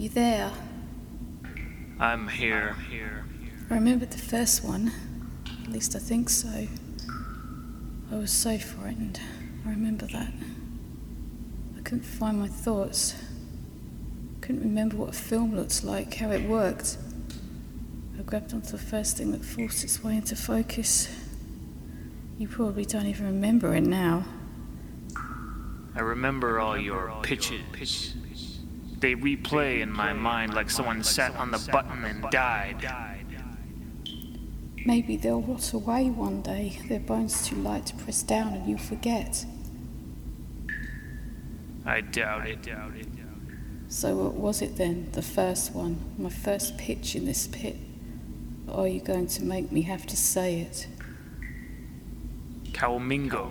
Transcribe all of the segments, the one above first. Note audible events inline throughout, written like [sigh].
You there? I'm here. I remember the first one. At least I think so. I was so frightened. I remember that. I couldn't find my thoughts. I Couldn't remember what a film looks like, how it worked. I grabbed onto the first thing that forced its way into focus. You probably don't even remember it now. I remember all your pitches. They replay in my mind like someone sat on the button and died. Maybe they'll rot away one day, their bones too light to press down, and you'll forget. I doubt it. So, what was it then? The first one? My first pitch in this pit? Or are you going to make me have to say it? Calmingo.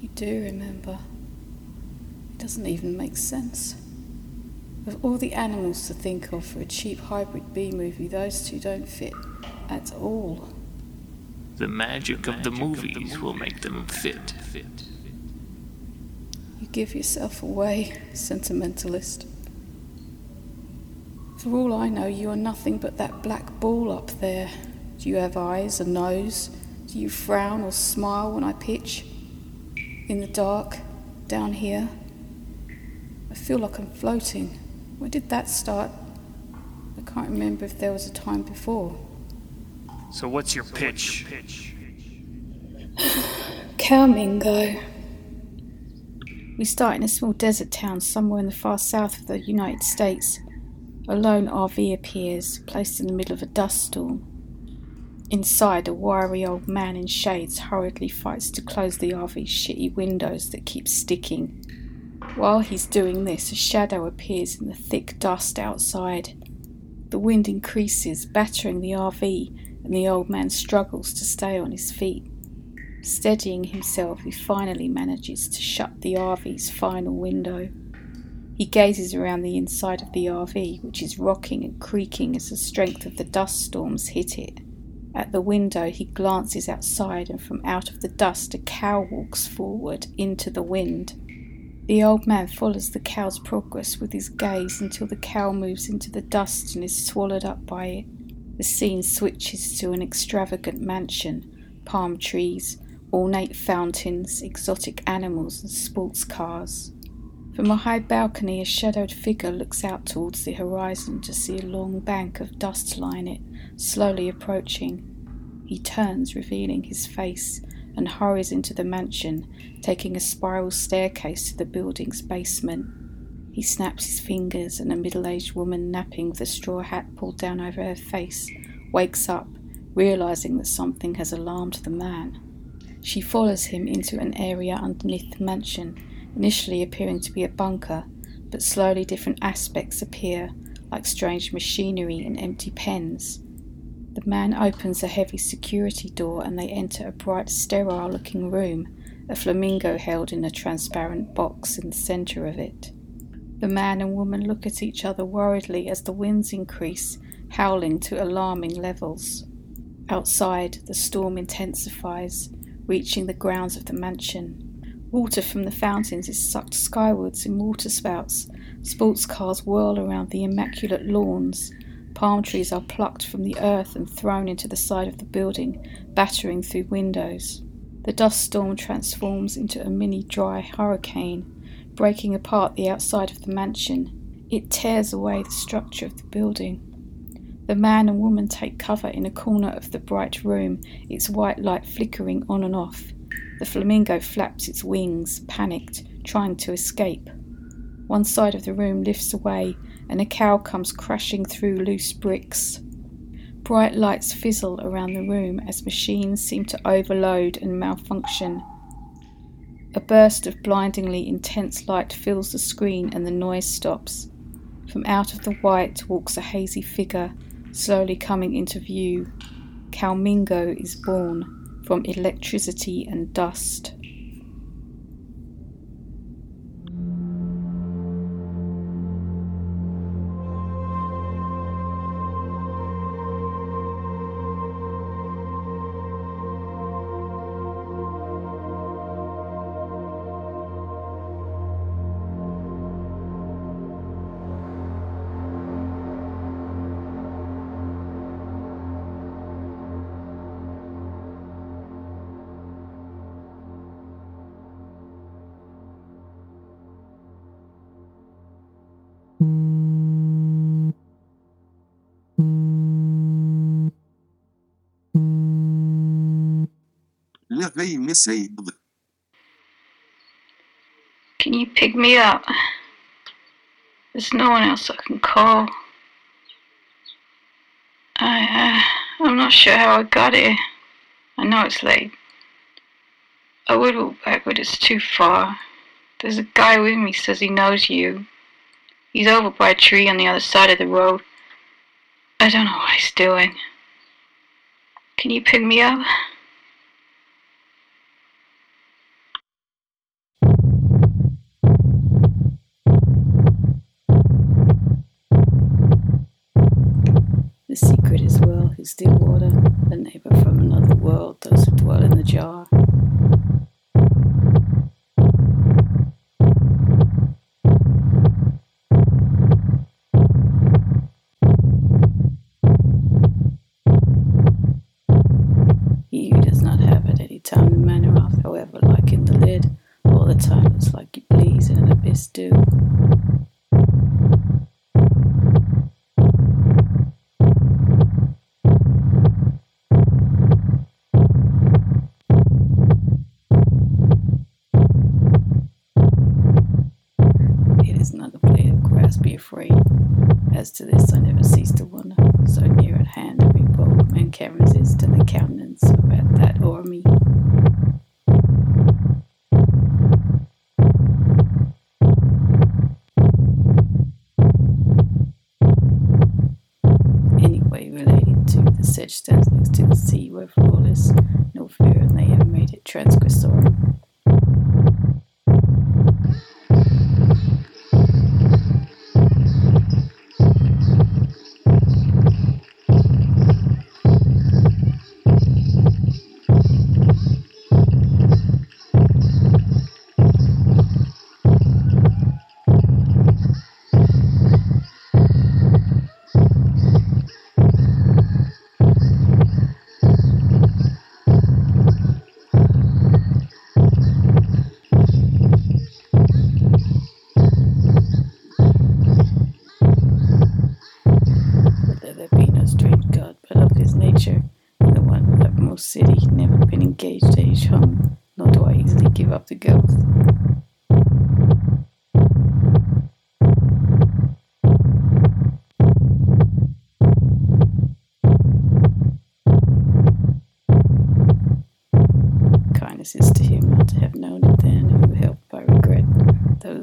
You do remember. It doesn't even make sense. Of all the animals to think of for a cheap hybrid B movie, those two don't fit at all. The magic of the movies will make them fit. You give yourself away, sentimentalist. For all I know, you are nothing but that black ball up there. Do you have eyes, a nose? Do you frown or smile when I pitch? In the dark, down here? I feel like I'm floating. When did that start? I can't remember if there was a time before. So, what's your pitch? Calmingo. [sighs] We start in a small desert town somewhere in the far south of the United States. A lone RV appears, placed in the middle of a dust storm. Inside, a wiry old man in shades hurriedly fights to close the RV's shitty windows that keep sticking. While he's doing this, a shadow appears in the thick dust outside. The wind increases, battering the RV, and the old man struggles to stay on his feet. Steadying himself, he finally manages to shut the RV's final window. He gazes around the inside of the RV, which is rocking and creaking as the strength of the dust storms hit it. At the window, he glances outside, and from out of the dust, a cow walks forward into the wind. The old man follows the cow's progress with his gaze until the cow moves into the dust and is swallowed up by it. The scene switches to an extravagant mansion, palm trees, ornate fountains, exotic animals, and sports cars. From a high balcony, a shadowed figure looks out towards the horizon to see a long bank of dust line it, slowly approaching. He turns, revealing his face, and hurries into the mansion, taking a spiral staircase to the building's basement. He snaps his fingers, and a middle aged woman napping with a straw hat pulled down over her face wakes up, realizing that something has alarmed the man. She follows him into an area underneath the mansion, initially appearing to be a bunker, but slowly different aspects appear, like strange machinery and empty pens. The man opens a heavy security door and they enter a bright, sterile looking room, a flamingo held in a transparent box in the centre of it. The man and woman look at each other worriedly as the winds increase, howling to alarming levels. Outside, the storm intensifies, reaching the grounds of the mansion. Water from the fountains is sucked skywards in waterspouts. Sports cars whirl around the immaculate lawns. Palm trees are plucked from the earth and thrown into the side of the building, battering through windows. The dust storm transforms into a mini dry hurricane, breaking apart the outside of the mansion. It tears away the structure of the building. The man and woman take cover in a corner of the bright room, its white light flickering on and off. The flamingo flaps its wings, panicked, trying to escape. One side of the room lifts away, and a cow comes crashing through loose bricks. Bright lights fizzle around the room as machines seem to overload and malfunction. A burst of blindingly intense light fills the screen and the noise stops. From out of the white walks a hazy figure, slowly coming into view. Calmingo is born from electricity and dust. Can you pick me up? There's no one else I can call. I, uh, I'm not sure how I got here. I know it's late. I would walk back, but it's too far. There's a guy with me says he knows you. He's over by a tree on the other side of the road. I don't know what he's doing. Can you pick me up? The secret is well who still water, a neighbor from another world, those who dwell in the jar. Blade be afraid. As to this, I never cease to wonder. So near at hand, every bold man can resist, and the countenance of that o'er me.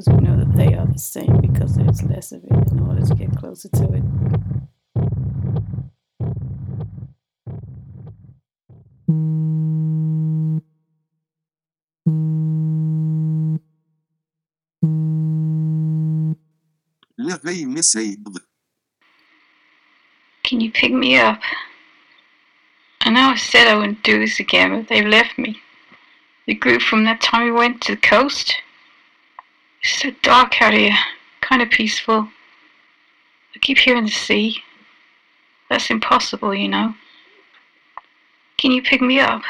Those who know that they are the same because there is less of it in order to get closer to it. Can you pick me up? I know I said I wouldn't do this again, but they've left me. The group from that time we went to the coast. It's so dark out here, kind of peaceful. I keep hearing the sea. That's impossible, you know. Can you pick me up?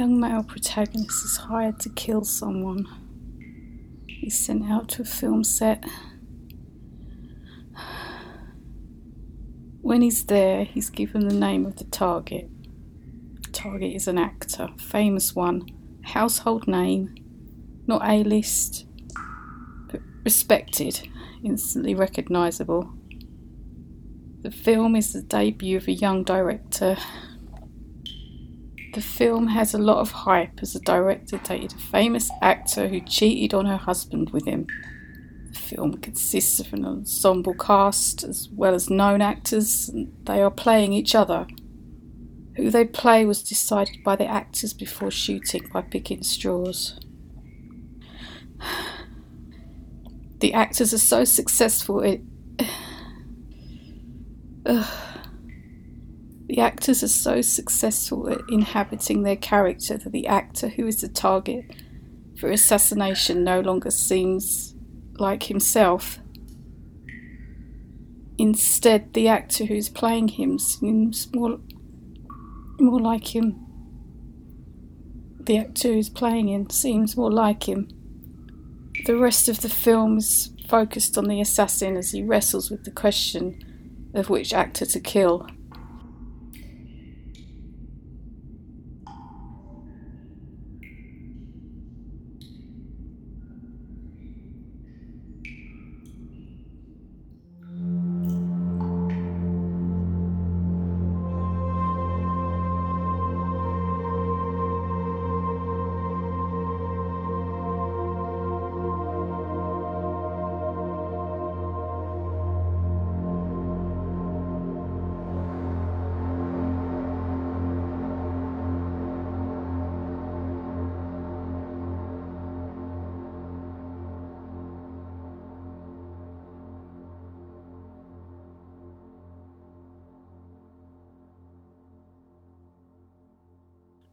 Young male protagonist is hired to kill someone. He's sent out to a film set. When he's there, he's given the name of the target. The target is an actor, famous one, household name, not A list, but respected, instantly recognisable. The film is the debut of a young director the film has a lot of hype as the director dated a famous actor who cheated on her husband with him. The film consists of an ensemble cast as well as known actors, and they are playing each other. Who they play was decided by the actors before shooting by picking straws. [sighs] The actors are so successful at. [sighs] Ugh. The actors are so successful at inhabiting their character that the actor who is the target for assassination no longer seems like himself. Instead, the actor who is playing him seems more, more like him. The actor who's playing him seems more like him. The rest of the film is focused on the assassin as he wrestles with the question of which actor to kill.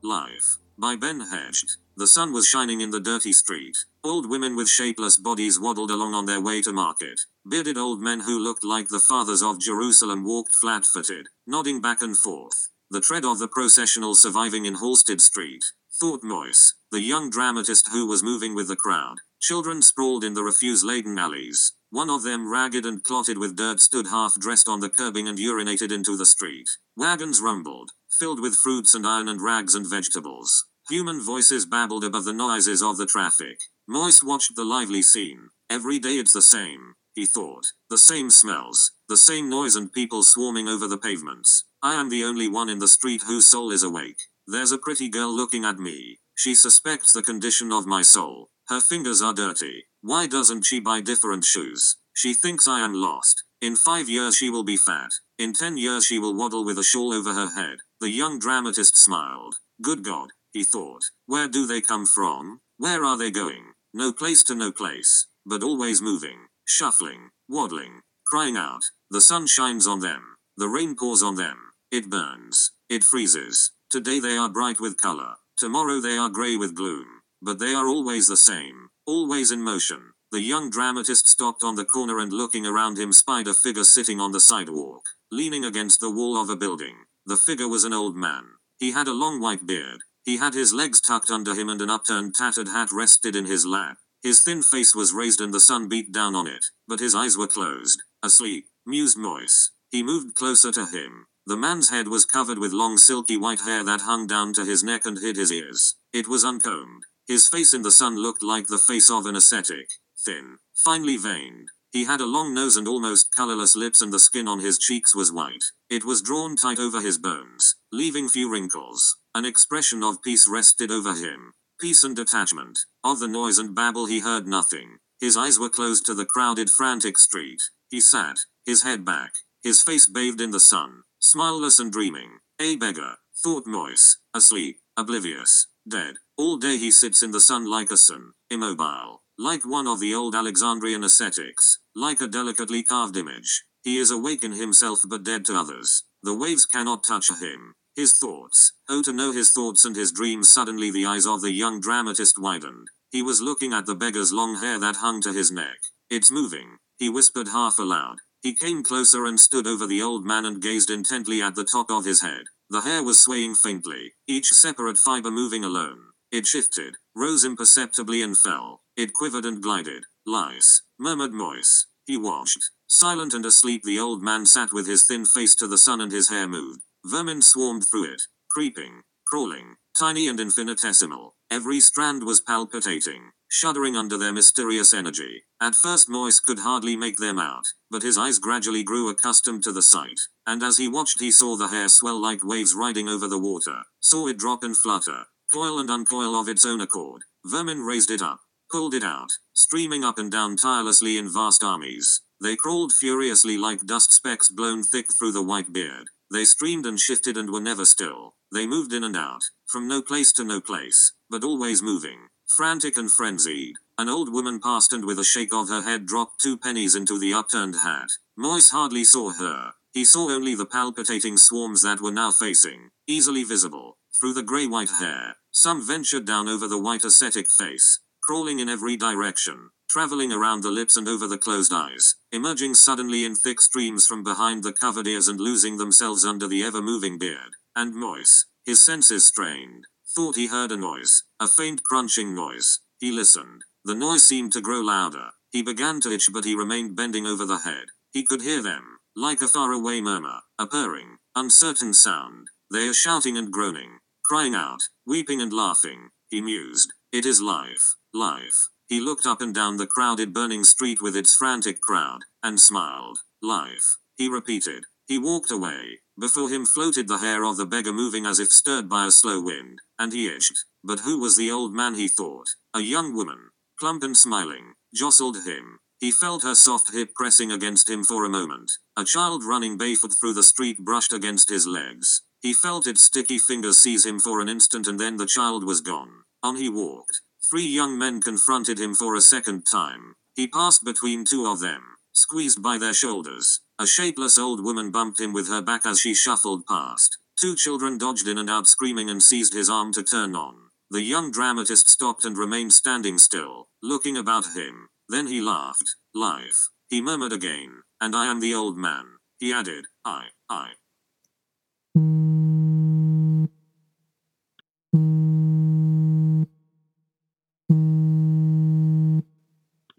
Life. By Ben Hecht. The sun was shining in the dirty street. Old women with shapeless bodies waddled along on their way to market. Bearded old men who looked like the fathers of Jerusalem walked flat footed, nodding back and forth. The tread of the processional surviving in Halsted Street, thought Moyse, the young dramatist who was moving with the crowd. Children sprawled in the refuse laden alleys. One of them, ragged and clotted with dirt, stood half dressed on the curbing and urinated into the street. Wagons rumbled, filled with fruits and iron and rags and vegetables. Human voices babbled above the noises of the traffic. Moyse watched the lively scene. Every day it's the same, he thought. The same smells, the same noise and people swarming over the pavements. I am the only one in the street whose soul is awake. There's a pretty girl looking at me. She suspects the condition of my soul. Her fingers are dirty. Why doesn't she buy different shoes? She thinks I am lost. In five years she will be fat. In ten years she will waddle with a shawl over her head. The young dramatist smiled. Good God, he thought. Where do they come from? Where are they going? No place to no place, but always moving, shuffling, waddling, crying out. The sun shines on them. The rain pours on them. It burns. It freezes. Today they are bright with color. Tomorrow they are gray with gloom. But they are always the same, always in motion. The young dramatist stopped on the corner and looking around him spied a figure sitting on the sidewalk, leaning against the wall of a building. The figure was an old man. He had a long white beard. He had his legs tucked under him and an upturned tattered hat rested in his lap. His thin face was raised and the sun beat down on it, but his eyes were closed. Asleep, mused Moyse. He moved closer to him. The man's head was covered with long silky white hair that hung down to his neck and hid his ears. It was uncombed. His face in the sun looked like the face of an ascetic, thin, finely veined. He had a long nose and almost colorless lips, and the skin on his cheeks was white. It was drawn tight over his bones, leaving few wrinkles. An expression of peace rested over him. Peace and detachment. Of the noise and babble, he heard nothing. His eyes were closed to the crowded, frantic street. He sat, his head back, his face bathed in the sun, smileless and dreaming. A beggar, thought Moyse, asleep, oblivious, dead. All day he sits in the sun like a sun, immobile. Like one of the old Alexandrian ascetics, like a delicately carved image, he is awake in himself but dead to others. The waves cannot touch him. His thoughts, oh to know his thoughts and his dreams. Suddenly the eyes of the young dramatist widened. He was looking at the beggar's long hair that hung to his neck. It's moving, he whispered half aloud. He came closer and stood over the old man and gazed intently at the top of his head. The hair was swaying faintly, each separate fiber moving alone. It shifted, rose imperceptibly and fell. It quivered and glided. Lice, murmured Moyse. He watched. Silent and asleep, the old man sat with his thin face to the sun and his hair moved. Vermin swarmed through it, creeping, crawling, tiny and infinitesimal. Every strand was palpitating, shuddering under their mysterious energy. At first, Moyse could hardly make them out, but his eyes gradually grew accustomed to the sight, and as he watched, he saw the hair swell like waves riding over the water, saw it drop and flutter, coil and uncoil of its own accord. Vermin raised it up, pulled it out, streaming up and down tirelessly in vast armies. They crawled furiously like dust specks blown thick through the white beard. They streamed and shifted and were never still. They moved in and out, from no place to no place, but always moving. Frantic and frenzied, an old woman passed and with a shake of her head dropped two pennies into the upturned hat. Moise hardly saw her. He saw only the palpitating swarms that were now facing, easily visible, through the grey white hair. Some ventured down over the white ascetic face, crawling in every direction, traveling around the lips and over the closed eyes, emerging suddenly in thick streams from behind the covered ears and losing themselves under the ever moving beard. And Moise, his senses strained, thought he heard a noise, a faint crunching noise. He listened. The noise seemed to grow louder. He began to itch, but he remained bending over the head. He could hear them, like a faraway murmur, a purring, uncertain sound. They are shouting and groaning, crying out, weeping and laughing. He mused. It is life, life. He looked up and down the crowded burning street with its frantic crowd, and smiled. Life. He repeated. He walked away. Before him floated the hair of the beggar moving as if stirred by a slow wind, and he itched. But who was the old man he thought? A young woman, plump and smiling, jostled him. He felt her soft hip pressing against him for a moment. A child running barefoot through the street brushed against his legs. He felt its sticky fingers seize him for an instant and then the child was gone. On he walked. Three young men confronted him for a second time. He passed between two of them, squeezed by their shoulders. A shapeless old woman bumped him with her back as she shuffled past. Two children dodged in and out screaming and seized his arm to turn on. The young dramatist stopped and remained standing still, looking about him. Then he laughed. Life. He murmured again. And I am the old man. He added, I, I.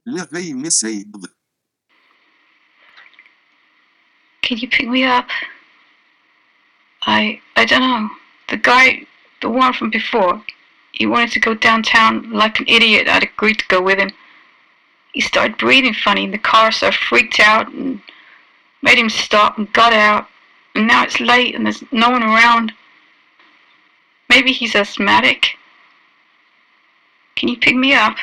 L'éveil m'essaye. Can you pick me up? I I don't know. The guy, the one from before, he wanted to go downtown like an idiot. I'd agreed to go with him. He started breathing funny in the car, so I freaked out and made him stop and got out. And now it's late and there's no one around. Maybe he's asthmatic. Can you pick me up?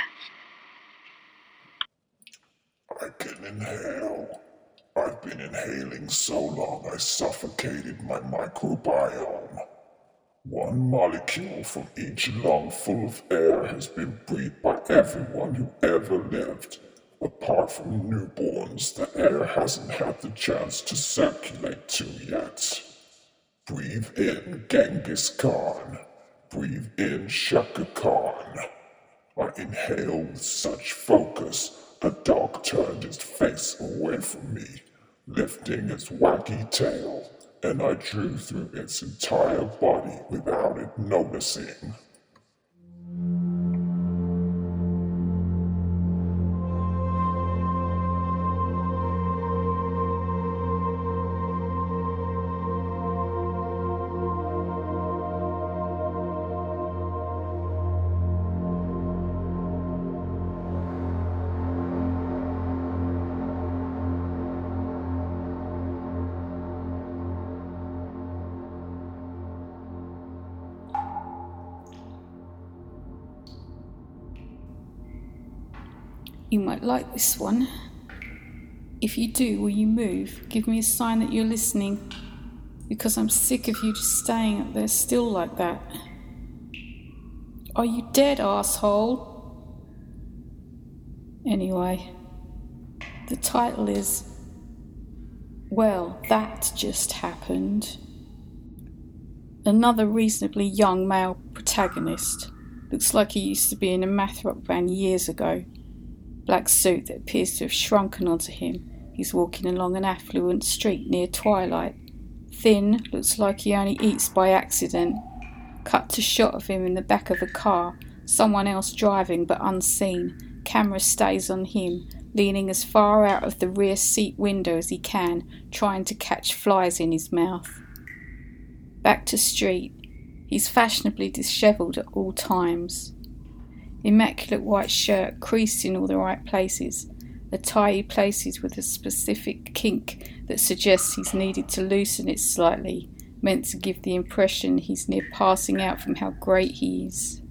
I can inhale. I've been inhaling so long I suffocated my microbiome. One molecule from each lung full of air has been breathed by everyone who ever lived. Apart from newborns, the air hasn't had the chance to circulate to yet. Breathe in Genghis Khan. Breathe in Chaka Khan. I inhale with such focus, a dog turned its face away from me, lifting its waggly tail, and I drew through its entire body without it noticing. You might like this one. If you do, will you move? Give me a sign that you're listening. Because I'm sick of you just staying up there still like that. Are you dead, asshole? Anyway, the title is Well, That Just Happened. Another reasonably young male protagonist. Looks like he used to be in a math rock band years ago black suit that appears to have shrunken onto him. He's walking along an affluent street near twilight. Thin, looks like he only eats by accident. Cut to shot of him in the back of a car, someone else driving but unseen. Camera stays on him, leaning as far out of the rear seat window as he can, trying to catch flies in his mouth. Back to street. He's fashionably dishevelled at all times immaculate white shirt creased in all the right places, a tie he places with a specific kink that suggests he's needed to loosen it slightly, meant to give the impression he's near passing out from how great he is.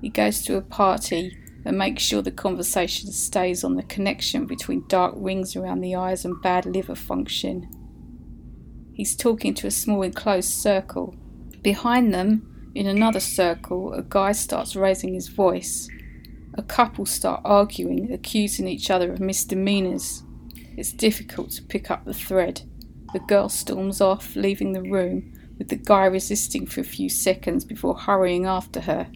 He goes to a party and makes sure the conversation stays on the connection between dark rings around the eyes and bad liver function. He's talking to a small enclosed circle. Behind them, In another circle, a guy starts raising his voice. A couple start arguing, accusing each other of misdemeanors. It's difficult to pick up the thread. The girl storms off, leaving the room, with the guy resisting for a few seconds before hurrying after her.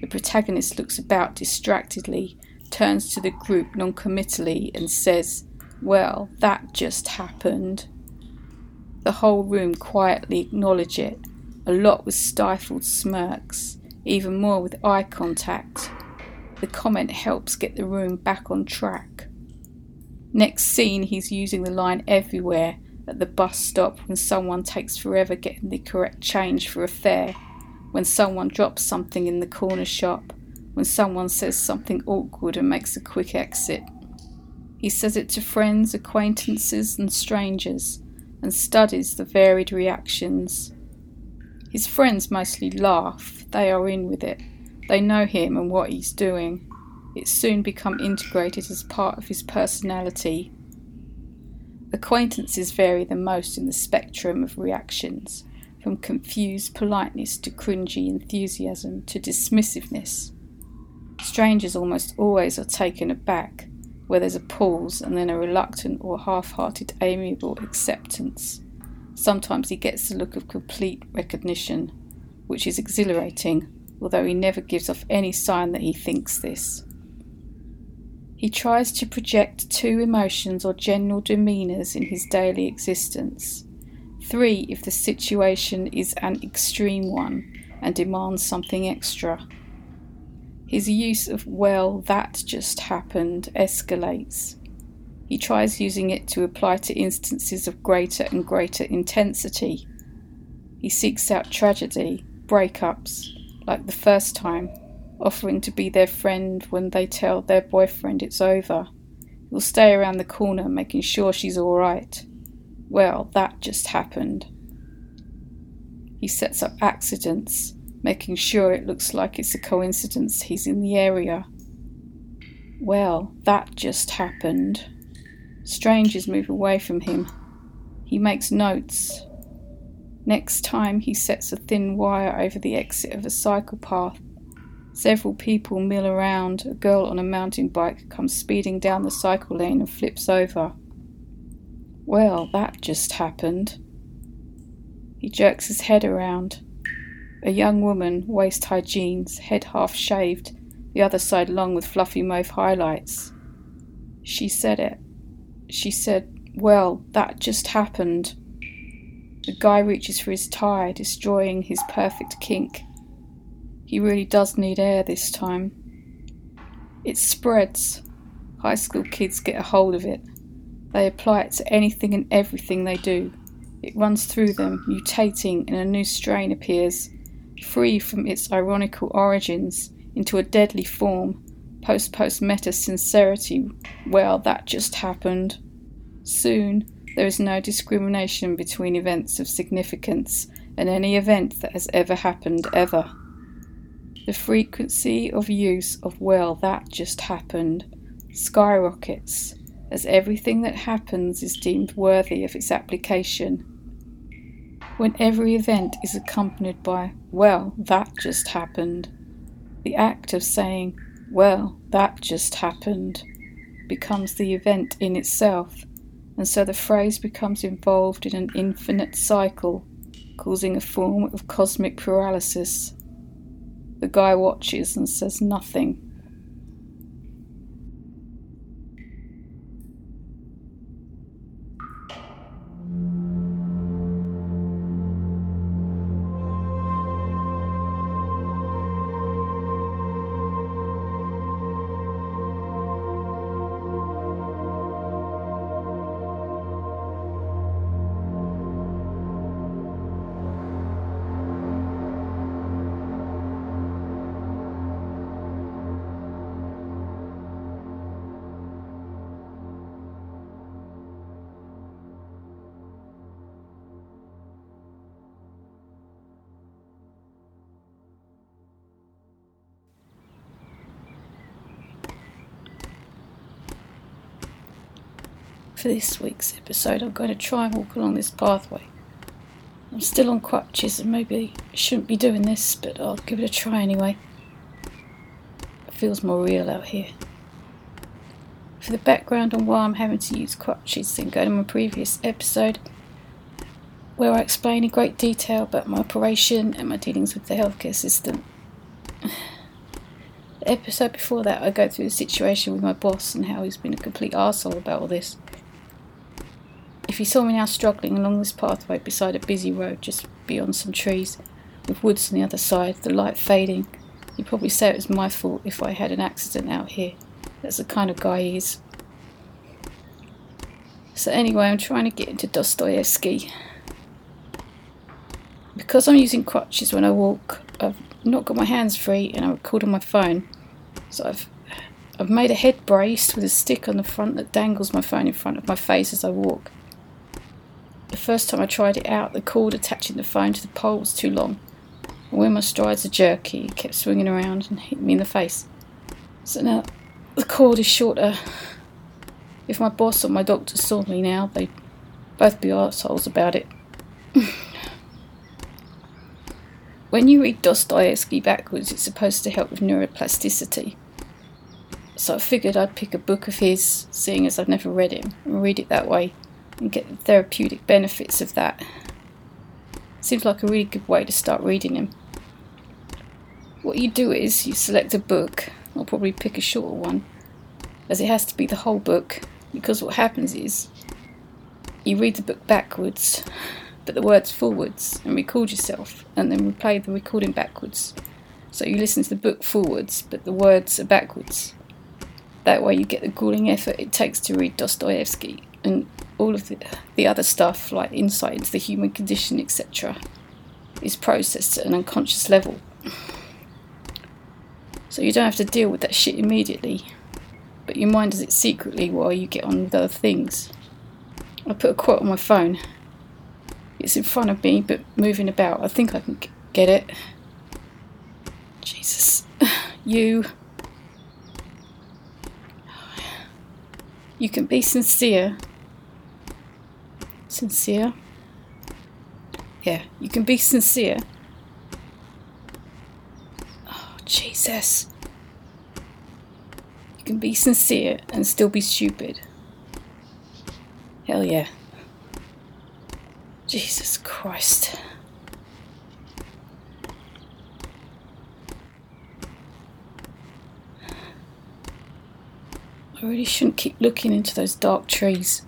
The protagonist looks about distractedly, turns to the group noncommittally, and says, Well, that just happened. The whole room quietly acknowledge it, a lot with stifled smirks, even more with eye contact. The comment helps get the room back on track. Next scene, he's using the line everywhere at the bus stop when someone takes forever getting the correct change for a fare, when someone drops something in the corner shop, when someone says something awkward and makes a quick exit. He says it to friends, acquaintances, and strangers, and studies the varied reactions. His friends mostly laugh, they are in with it, they know him and what he's doing. It's soon become integrated as part of his personality, Acquaintances vary the most in the spectrum of reactions, from confused politeness to cringy enthusiasm to dismissiveness. Strangers almost always are taken aback, where there's a pause and then a reluctant or half hearted amiable acceptance. Sometimes he gets the look of complete recognition, which is exhilarating, although he never gives off any sign that he thinks this. He tries to project two emotions or general demeanours in his daily existence. Three, if the situation is an extreme one and demands something extra. His use of, well, that just happened, escalates. He tries using it to apply to instances of greater and greater intensity. He seeks out tragedy, breakups, like the first time offering to be their friend when they tell their boyfriend it's over. He'll stay around the corner making sure she's alright. Well, that just happened. He sets up accidents, making sure it looks like it's a coincidence he's in the area. Well, that just happened. Strangers move away from him. He makes notes. Next time, he sets a thin wire over the exit of a cycle path Several people mill around. A girl on a mountain bike comes speeding down the cycle lane and flips over. Well, that just happened. He jerks his head around. A young woman, waist high jeans, head half shaved, the other side long with fluffy mauve highlights. She said it. She said, Well, that just happened. The guy reaches for his tie, destroying his perfect kink. He really does need air this time. It spreads. High school kids get a hold of it. They apply it to anything and everything they do. It runs through them, mutating, and a new strain appears, free from its ironical origins into a deadly form, post post meta sincerity. Well, that just happened. Soon, there is no discrimination between events of significance and any event that has ever happened ever. The frequency of use of well, that just happened skyrockets as everything that happens is deemed worthy of its application. When every event is accompanied by, well, that just happened, the act of saying, well, that just happened, becomes the event in itself, and so the phrase becomes involved in an infinite cycle, causing a form of cosmic paralysis. The guy watches and says nothing. For this week's episode, I'm going to try and walk along this pathway. I'm still on crutches and maybe shouldn't be doing this, but I'll give it a try anyway. It feels more real out here. For the background on why I'm having to use crutches, then go to my previous episode where I explain in great detail about my operation and my dealings with the healthcare system. [sighs] The episode before that, I go through the situation with my boss and how he's been a complete arsehole about all this. If you saw me now struggling along this pathway beside a busy road just beyond some trees, with woods on the other side, the light fading, you'd probably say it was my fault if I had an accident out here. That's the kind of guy he is. So, anyway, I'm trying to get into Dostoevsky. Because I'm using crutches when I walk, I've not got my hands free and I record on my phone. So I've I've made a head brace with a stick on the front that dangles my phone in front of my face as I walk. First time I tried it out, the cord attaching the phone to the pole was too long. When my strides are jerky, it kept swinging around and hitting me in the face. So now the cord is shorter. If my boss or my doctor saw me now, they'd both be assholes about it. [laughs] when you read Dostoevsky backwards, it's supposed to help with neuroplasticity. So I figured I'd pick a book of his, seeing as I've never read him, and read it that way and get the therapeutic benefits of that. Seems like a really good way to start reading him. What you do is you select a book, I'll probably pick a shorter one, as it has to be the whole book, because what happens is you read the book backwards, but the words forwards, and record yourself, and then replay the recording backwards. So you listen to the book forwards, but the words are backwards. That way you get the grueling effort it takes to read Dostoevsky, and all of the, the other stuff, like insight into the human condition, etc., is processed at an unconscious level. So you don't have to deal with that shit immediately, but your mind does it secretly while you get on with other things. I put a quote on my phone. It's in front of me, but moving about. I think I can get it. Jesus. [sighs] You. You can be sincere sincere. Yeah, you can be sincere. Oh, Jesus. You can be sincere and still be stupid. Hell yeah. Jesus Christ. I really shouldn't keep looking into those dark trees.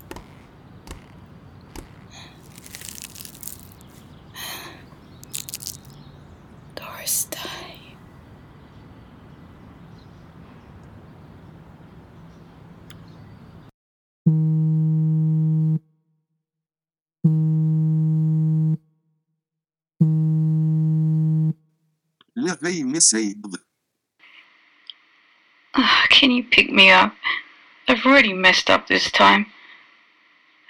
Uh, can you pick me up? I've really messed up this time.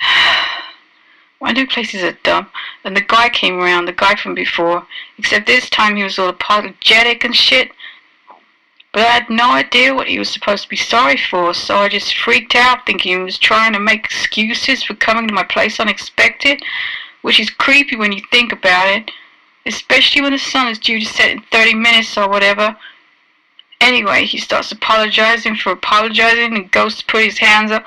[sighs] My new places are dumb, and the guy came around, the guy from before, except this time he was all apologetic and shit. But I had no idea what he was supposed to be sorry for, so I just freaked out thinking he was trying to make excuses for coming to my place unexpected, which is creepy when you think about it especially when the sun is due to set in 30 minutes or whatever. Anyway, he starts apologizing for apologizing and goes to put his hands up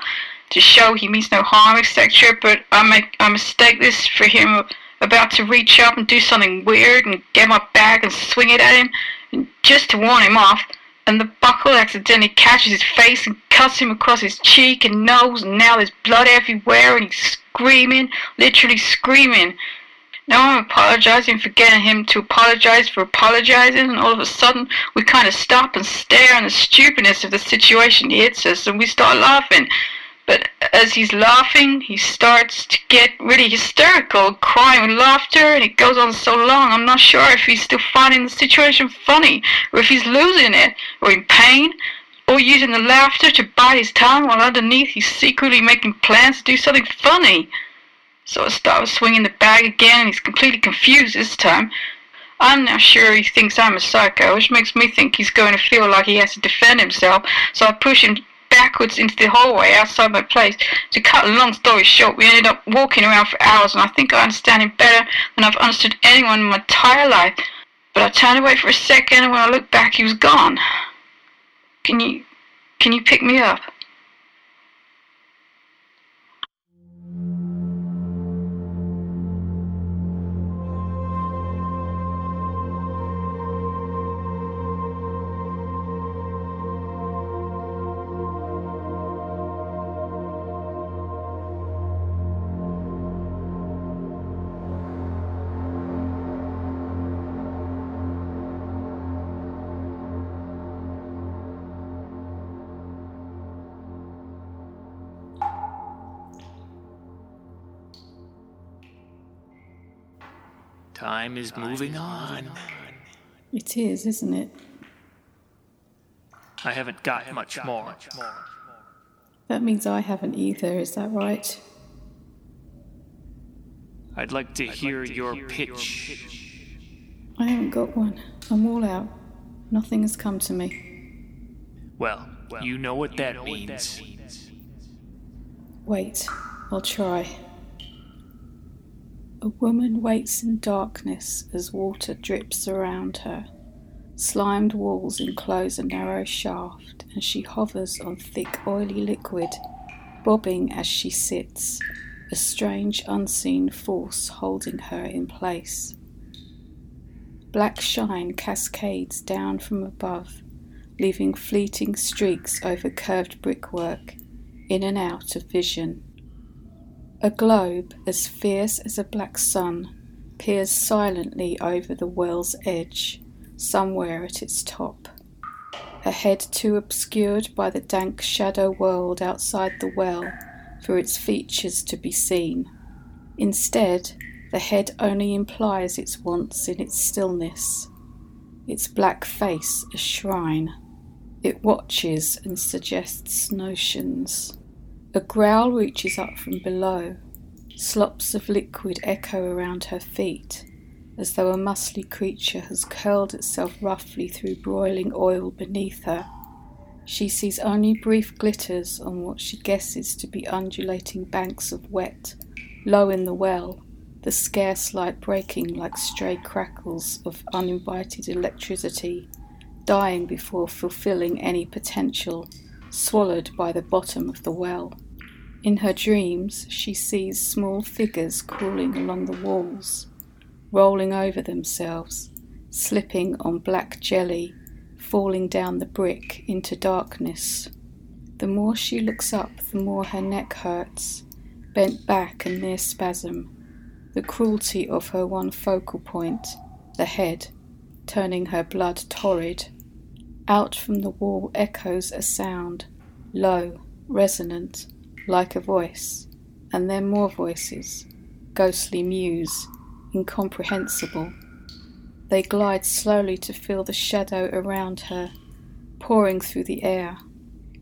to show he means no harm, etc. But I make I mistake this for him about to reach up and do something weird and get my bag and swing it at him, just to warn him off. And the buckle accidentally catches his face and cuts him across his cheek and nose, and now there's blood everywhere, and he's screaming, literally screaming. Now I'm apologizing for getting him to apologize for apologizing, and all of a sudden we kind of stop and stare, and the stupidness of the situation hits us, and we start laughing. But as he's laughing, he starts to get really hysterical, crying with laughter, and it goes on so long. I'm not sure if he's still finding the situation funny, or if he's losing it, or in pain, or using the laughter to bite his tongue while underneath he's secretly making plans to do something funny. So I start swinging the bag again, and he's completely confused this time. I'm now sure he thinks I'm a psycho, which makes me think he's going to feel like he has to defend himself, so I push him backwards into the hallway outside my place. To cut a long story short, we ended up walking around for hours, and I think I understand him better than I've understood anyone in my entire life. But I turned away for a second, and when I looked back, he was gone. Can you, can you pick me up? Time is moving on. It is, isn't it? I haven't got much more. That means I haven't either, is that right? I'd like to hear your pitch. I haven't got one. I'm all out. Nothing has come to me. Well, you know what that means. Wait, I'll try. A woman waits in darkness as water drips around her. Slimed walls enclose a narrow shaft, and she hovers on thick, oily liquid, bobbing as she sits, a strange, unseen force holding her in place. Black shine cascades down from above, leaving fleeting streaks over curved brickwork, in and out of vision. A globe as fierce as a black sun peers silently over the well's edge, somewhere at its top. A head too obscured by the dank shadow world outside the well for its features to be seen. Instead, the head only implies its wants in its stillness, its black face a shrine. It watches and suggests notions. A growl reaches up from below. Slops of liquid echo around her feet, as though a muscly creature has curled itself roughly through broiling oil beneath her. She sees only brief glitters on what she guesses to be undulating banks of wet, low in the well, the scarce light breaking like stray crackles of uninvited electricity, dying before fulfilling any potential, swallowed by the bottom of the well. In her dreams, she sees small figures crawling along the walls, rolling over themselves, slipping on black jelly, falling down the brick into darkness. The more she looks up, the more her neck hurts, bent back and near spasm. The cruelty of her one focal point, the head, turning her blood torrid. Out from the wall echoes a sound, low, resonant, like a voice, and then more voices, ghostly mews, incomprehensible. They glide slowly to fill the shadow around her, pouring through the air.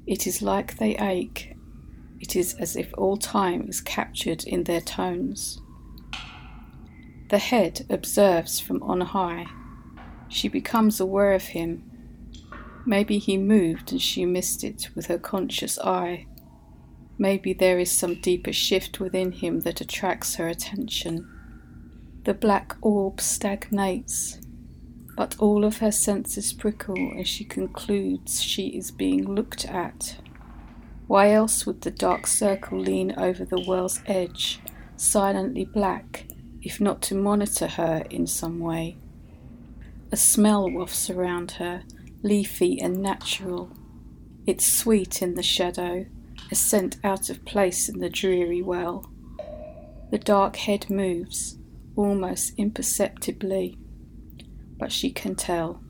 It is like they ache. It is as if all time is captured in their tones. The head observes from on high. She becomes aware of him. Maybe he moved and she missed it with her conscious eye. Maybe there is some deeper shift within him that attracts her attention. The black orb stagnates, but all of her senses prickle as she concludes she is being looked at. Why else would the dark circle lean over the well's edge, silently black, if not to monitor her in some way? A smell wafts around her, leafy and natural. It's sweet in the shadow, a scent out of place in the dreary well. The dark head moves, almost imperceptibly, but she can tell.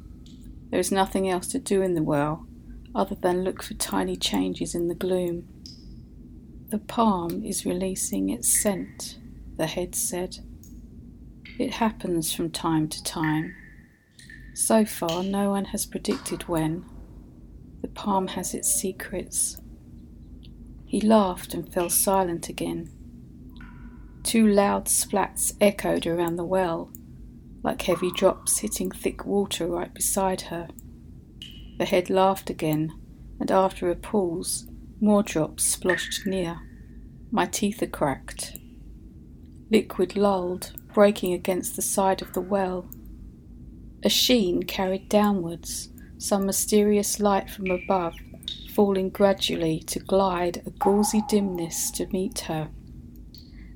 There is nothing else to do in the well other than look for tiny changes in the gloom. The palm is releasing its scent, the head said. It happens from time to time. So far, no one has predicted when. The palm has its secrets, he laughed and fell silent again. Two loud splats echoed around the well, like heavy drops hitting thick water right beside her. The head laughed again, and after a pause, More drops splashed near. My teeth are cracked. Liquid lulled, breaking against the side of the well. A sheen carried downwards, some mysterious light from above, falling gradually to glide a gauzy dimness to meet her.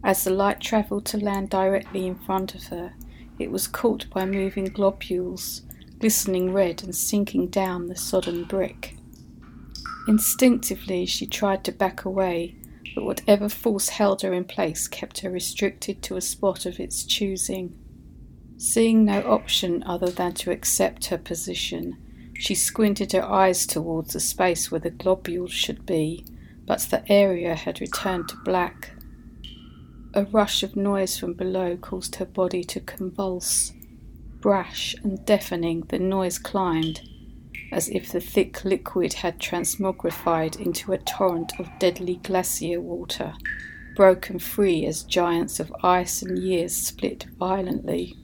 As the light travelled to land directly in front of her, it was caught by moving globules, glistening red and sinking down the sodden brick. Instinctively, she tried to back away, but whatever force held her in place kept her restricted to a spot of its choosing. Seeing no option other than to accept her position, she squinted her eyes towards the space where the globules should be, but the area had returned to black. A rush of noise from below caused her body to convulse. Brash and deafening, the noise climbed, as if the thick liquid had transmogrified into a torrent of deadly glacier water, broken free as giants of ice and years split violently.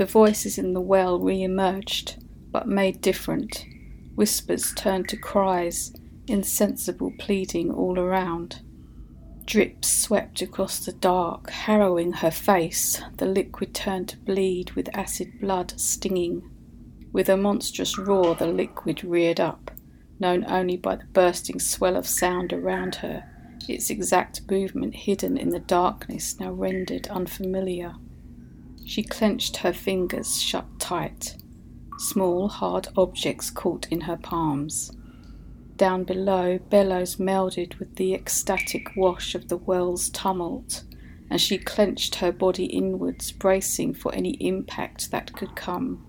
The voices in the well re emerged, but made different. Whispers turned to cries, insensible pleading all around. Drips swept across the dark, harrowing her face. The liquid turned to bleed with acid blood stinging. With a monstrous roar, the liquid reared up, known only by the bursting swell of sound around her, its exact movement hidden in the darkness now rendered unfamiliar. She clenched her fingers shut tight. Small, hard objects caught in her palms. Down below, bellows melded with the ecstatic wash of the well's tumult, and she clenched her body inwards, bracing for any impact that could come.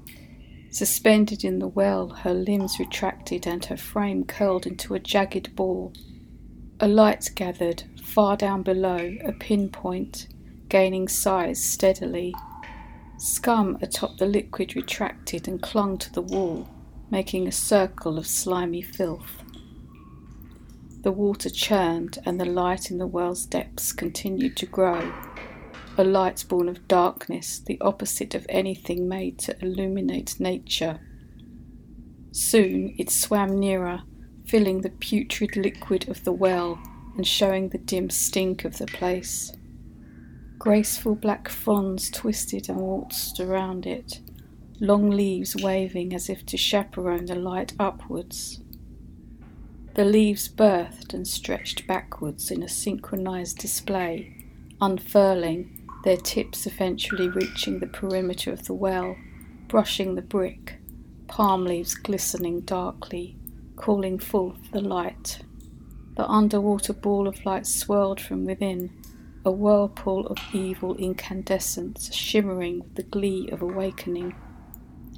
Suspended in the well, her limbs retracted and her frame curled into a jagged ball. A light gathered, far down below, a pinpoint, gaining size steadily. Scum atop the liquid retracted and clung to the wall, making a circle of slimy filth. The water churned, and the light in the well's depths continued to grow, a light born of darkness, the opposite of anything made to illuminate nature. Soon it swam nearer, filling the putrid liquid of the well and showing the dim stink of the place. Graceful black fronds twisted and waltzed around it, long leaves waving as if to chaperone the light upwards. The leaves birthed and stretched backwards in a synchronized display, unfurling their tips eventually reaching the perimeter of the well, brushing the brick, palm leaves glistening darkly, calling forth the light. The underwater ball of light swirled from within, a whirlpool of evil incandescence shimmering with the glee of awakening.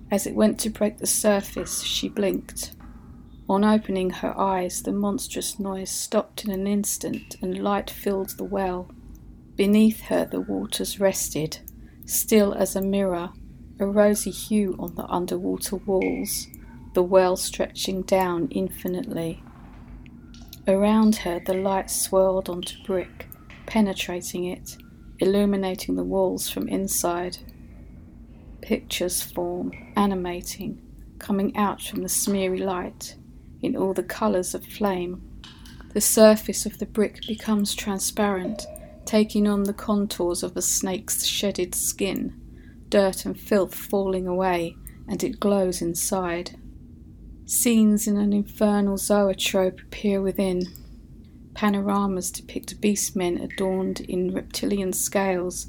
As it went to break the surface, she blinked. On opening her eyes, the monstrous noise stopped in an instant and light filled the well. Beneath her the waters rested, still as a mirror, a rosy hue on the underwater walls, the well stretching down infinitely. Around her the light swirled onto brick, penetrating it, illuminating the walls from inside. Pictures form, animating, coming out from the smeary light, in all the colours of flame. The surface of the brick becomes transparent taking on the contours of a snake's shedded skin, dirt and filth falling away, and it glows inside. Scenes in an infernal zoetrope appear within. Panoramas depict beastmen adorned in reptilian scales,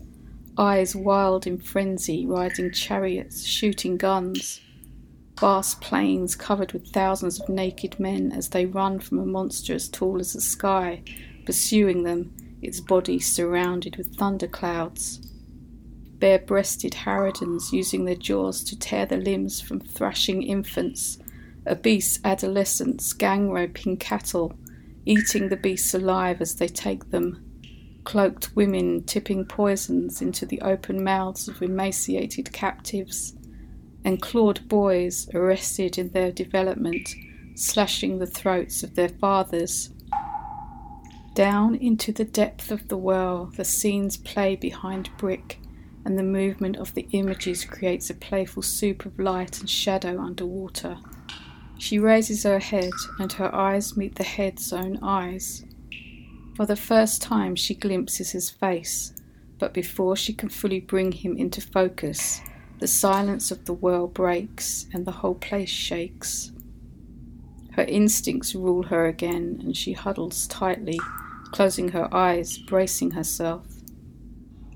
eyes wild in frenzy, riding chariots, shooting guns. Vast plains covered with thousands of naked men as they run from a monster as tall as the sky, pursuing them its body surrounded with thunderclouds. Bare breasted harridans using their jaws to tear the limbs from thrashing infants, obese adolescents gang roping cattle, eating the beasts alive as they take them, cloaked women tipping poisons into the open mouths of emaciated captives, and clawed boys arrested in their development, slashing the throats of their fathers. Down into the depth of the well, the scenes play behind brick, and the movement of the images creates a playful soup of light and shadow underwater. She raises her head, and her eyes meet the head's own eyes. For the first time, she glimpses his face, but before she can fully bring him into focus, the silence of the world breaks and the whole place shakes. Her instincts rule her again, and she huddles tightly, closing her eyes, bracing herself.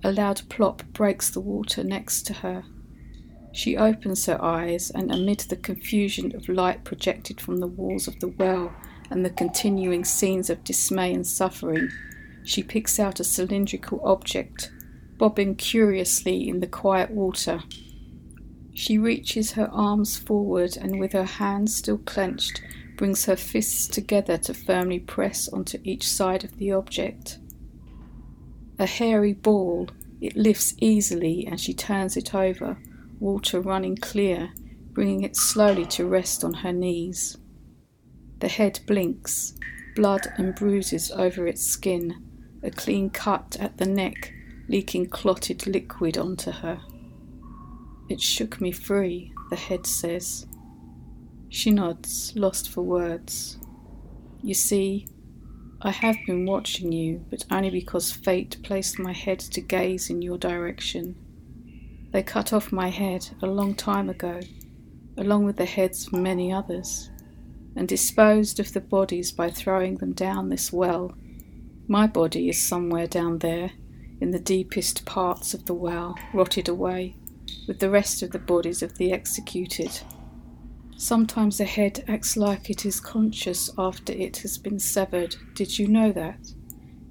A loud plop breaks the water next to her. She opens her eyes, and amid the confusion of light projected from the walls of the well and the continuing scenes of dismay and suffering, she picks out a cylindrical object, bobbing curiously in the quiet water. She reaches her arms forward and, with her hands still clenched, brings her fists together to firmly press onto each side of the object. A hairy ball, it lifts easily and she turns it over, water running clear, bringing it slowly to rest on her knees. The head blinks, blood and bruises over its skin, a clean cut at the neck, leaking clotted liquid onto her. It shook me free, the head says. She nods, lost for words. You see, I have been watching you, but only because fate placed my head to gaze in your direction. They cut off my head a long time ago, along with the heads of many others, and disposed of the bodies by throwing them down this well. My body is somewhere down there, in the deepest parts of the well, rotted away, with the rest of the bodies of the executed. Sometimes a head acts like it is conscious after it has been severed. Did you know that?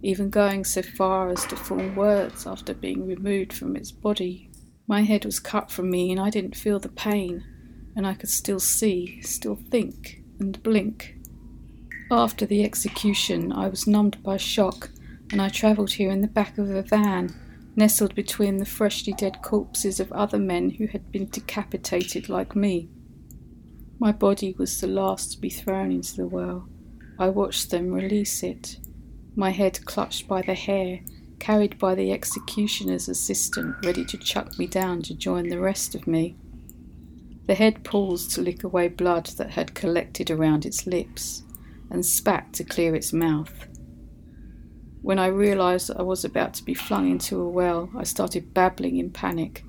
Even going so far as to form words after being removed from its body. My head was cut from me and I didn't feel the pain, and I could still see, still think, and blink. After the execution, I was numbed by shock, and I travelled here in the back of a van, nestled between the freshly dead corpses of other men who had been decapitated like me. My body was the last to be thrown into the well. I watched them release it, my head clutched by the hair carried by the executioner's assistant, ready to chuck me down to join the rest of me. The head paused to lick away blood that had collected around its lips, and spat to clear its mouth. When I realized that I was about to be flung into a well, I started babbling in panic.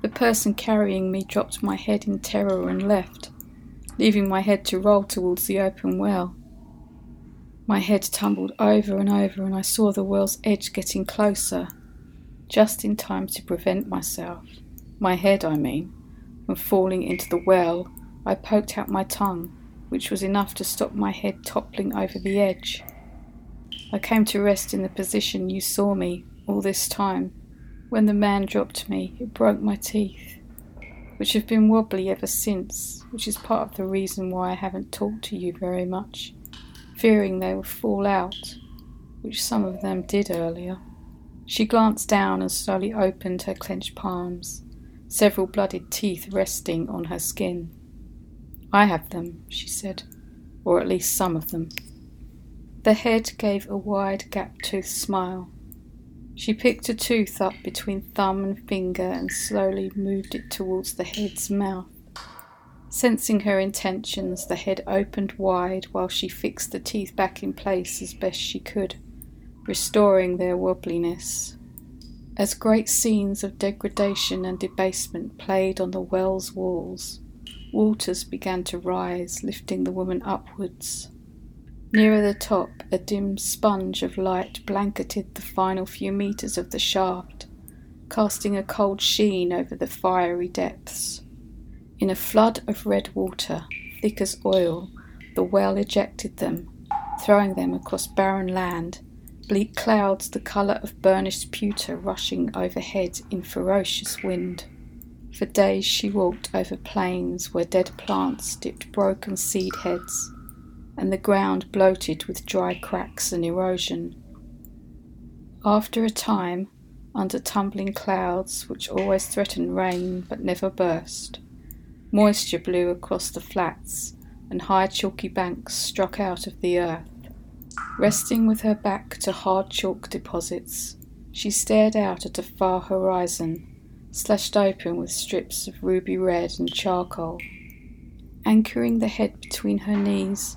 The person carrying me dropped my head in terror and left, leaving my head to roll towards the open well. My head tumbled over and over, and I saw the well's edge getting closer, just in time to prevent myself, my head, I mean, from falling into the well. I poked out my tongue, which was enough to stop my head toppling over the edge. I came to rest in the position you saw me all this time. When the man dropped me, it broke my teeth, which have been wobbly ever since, which is part of the reason why I haven't talked to you very much fearing they would fall out, which some of them did earlier. She glanced down and slowly opened her clenched palms, several blooded teeth resting on her skin. I have them, she said, or at least some of them. The head gave a wide gap toothed smile. She picked a tooth up between thumb and finger and slowly moved it towards the head's mouth. Sensing her intentions, the head opened wide while she fixed the teeth back in place as best she could, restoring their wobbliness. As great scenes of degradation and debasement played on the well's walls, waters began to rise, lifting the woman upwards. Nearer the top, a dim sponge of light blanketed the final few metres of the shaft, casting a cold sheen over the fiery depths. In a flood of red water, thick as oil, the well ejected them, throwing them across barren land, bleak clouds the colour of burnished pewter rushing overhead in ferocious wind. For days she walked over plains where dead plants dipped broken seed heads, and the ground bloated with dry cracks and erosion. After a time, under tumbling clouds which always threatened rain but never burst, Moisture blew across the flats, and high chalky banks struck out of the earth. Resting with her back to hard chalk deposits, she stared out at a far horizon, slashed open with strips of ruby red and charcoal. Anchoring the head between her knees,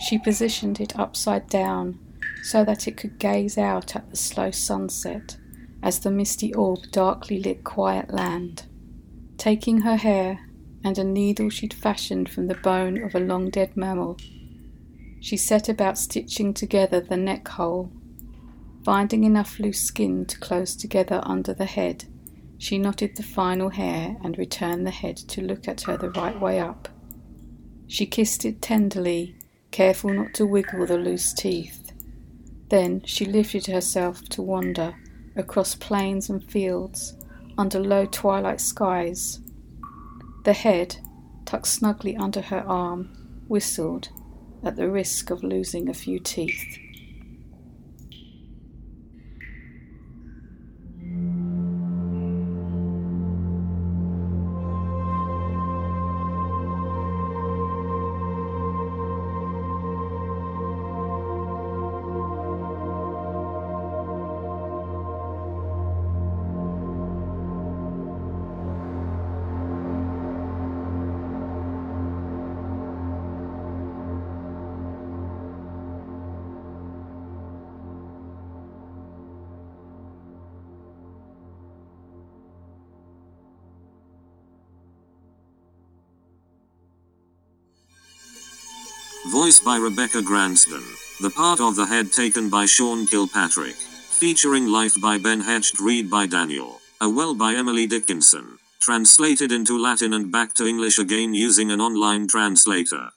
she positioned it upside down so that it could gaze out at the slow sunset as the misty orb darkly lit quiet land. Taking her hair and a needle she'd fashioned from the bone of a long dead mammal, she set about stitching together the neck hole. Finding enough loose skin to close together under the head, she knotted the final hair and returned the head to look at her the right way up. She kissed it tenderly, careful not to wiggle the loose teeth. Then she lifted herself to wander across plains and fields under low twilight skies. The head, tucked snugly under her arm, whistled at the risk of losing a few teeth. Voiced by Rebecca Gransden. The part of the head taken by Sean Kilpatrick. Featuring Life by Ben Hecht, read by Daniel. A well by Emily Dickinson. Translated into Latin and back to English again using an online translator.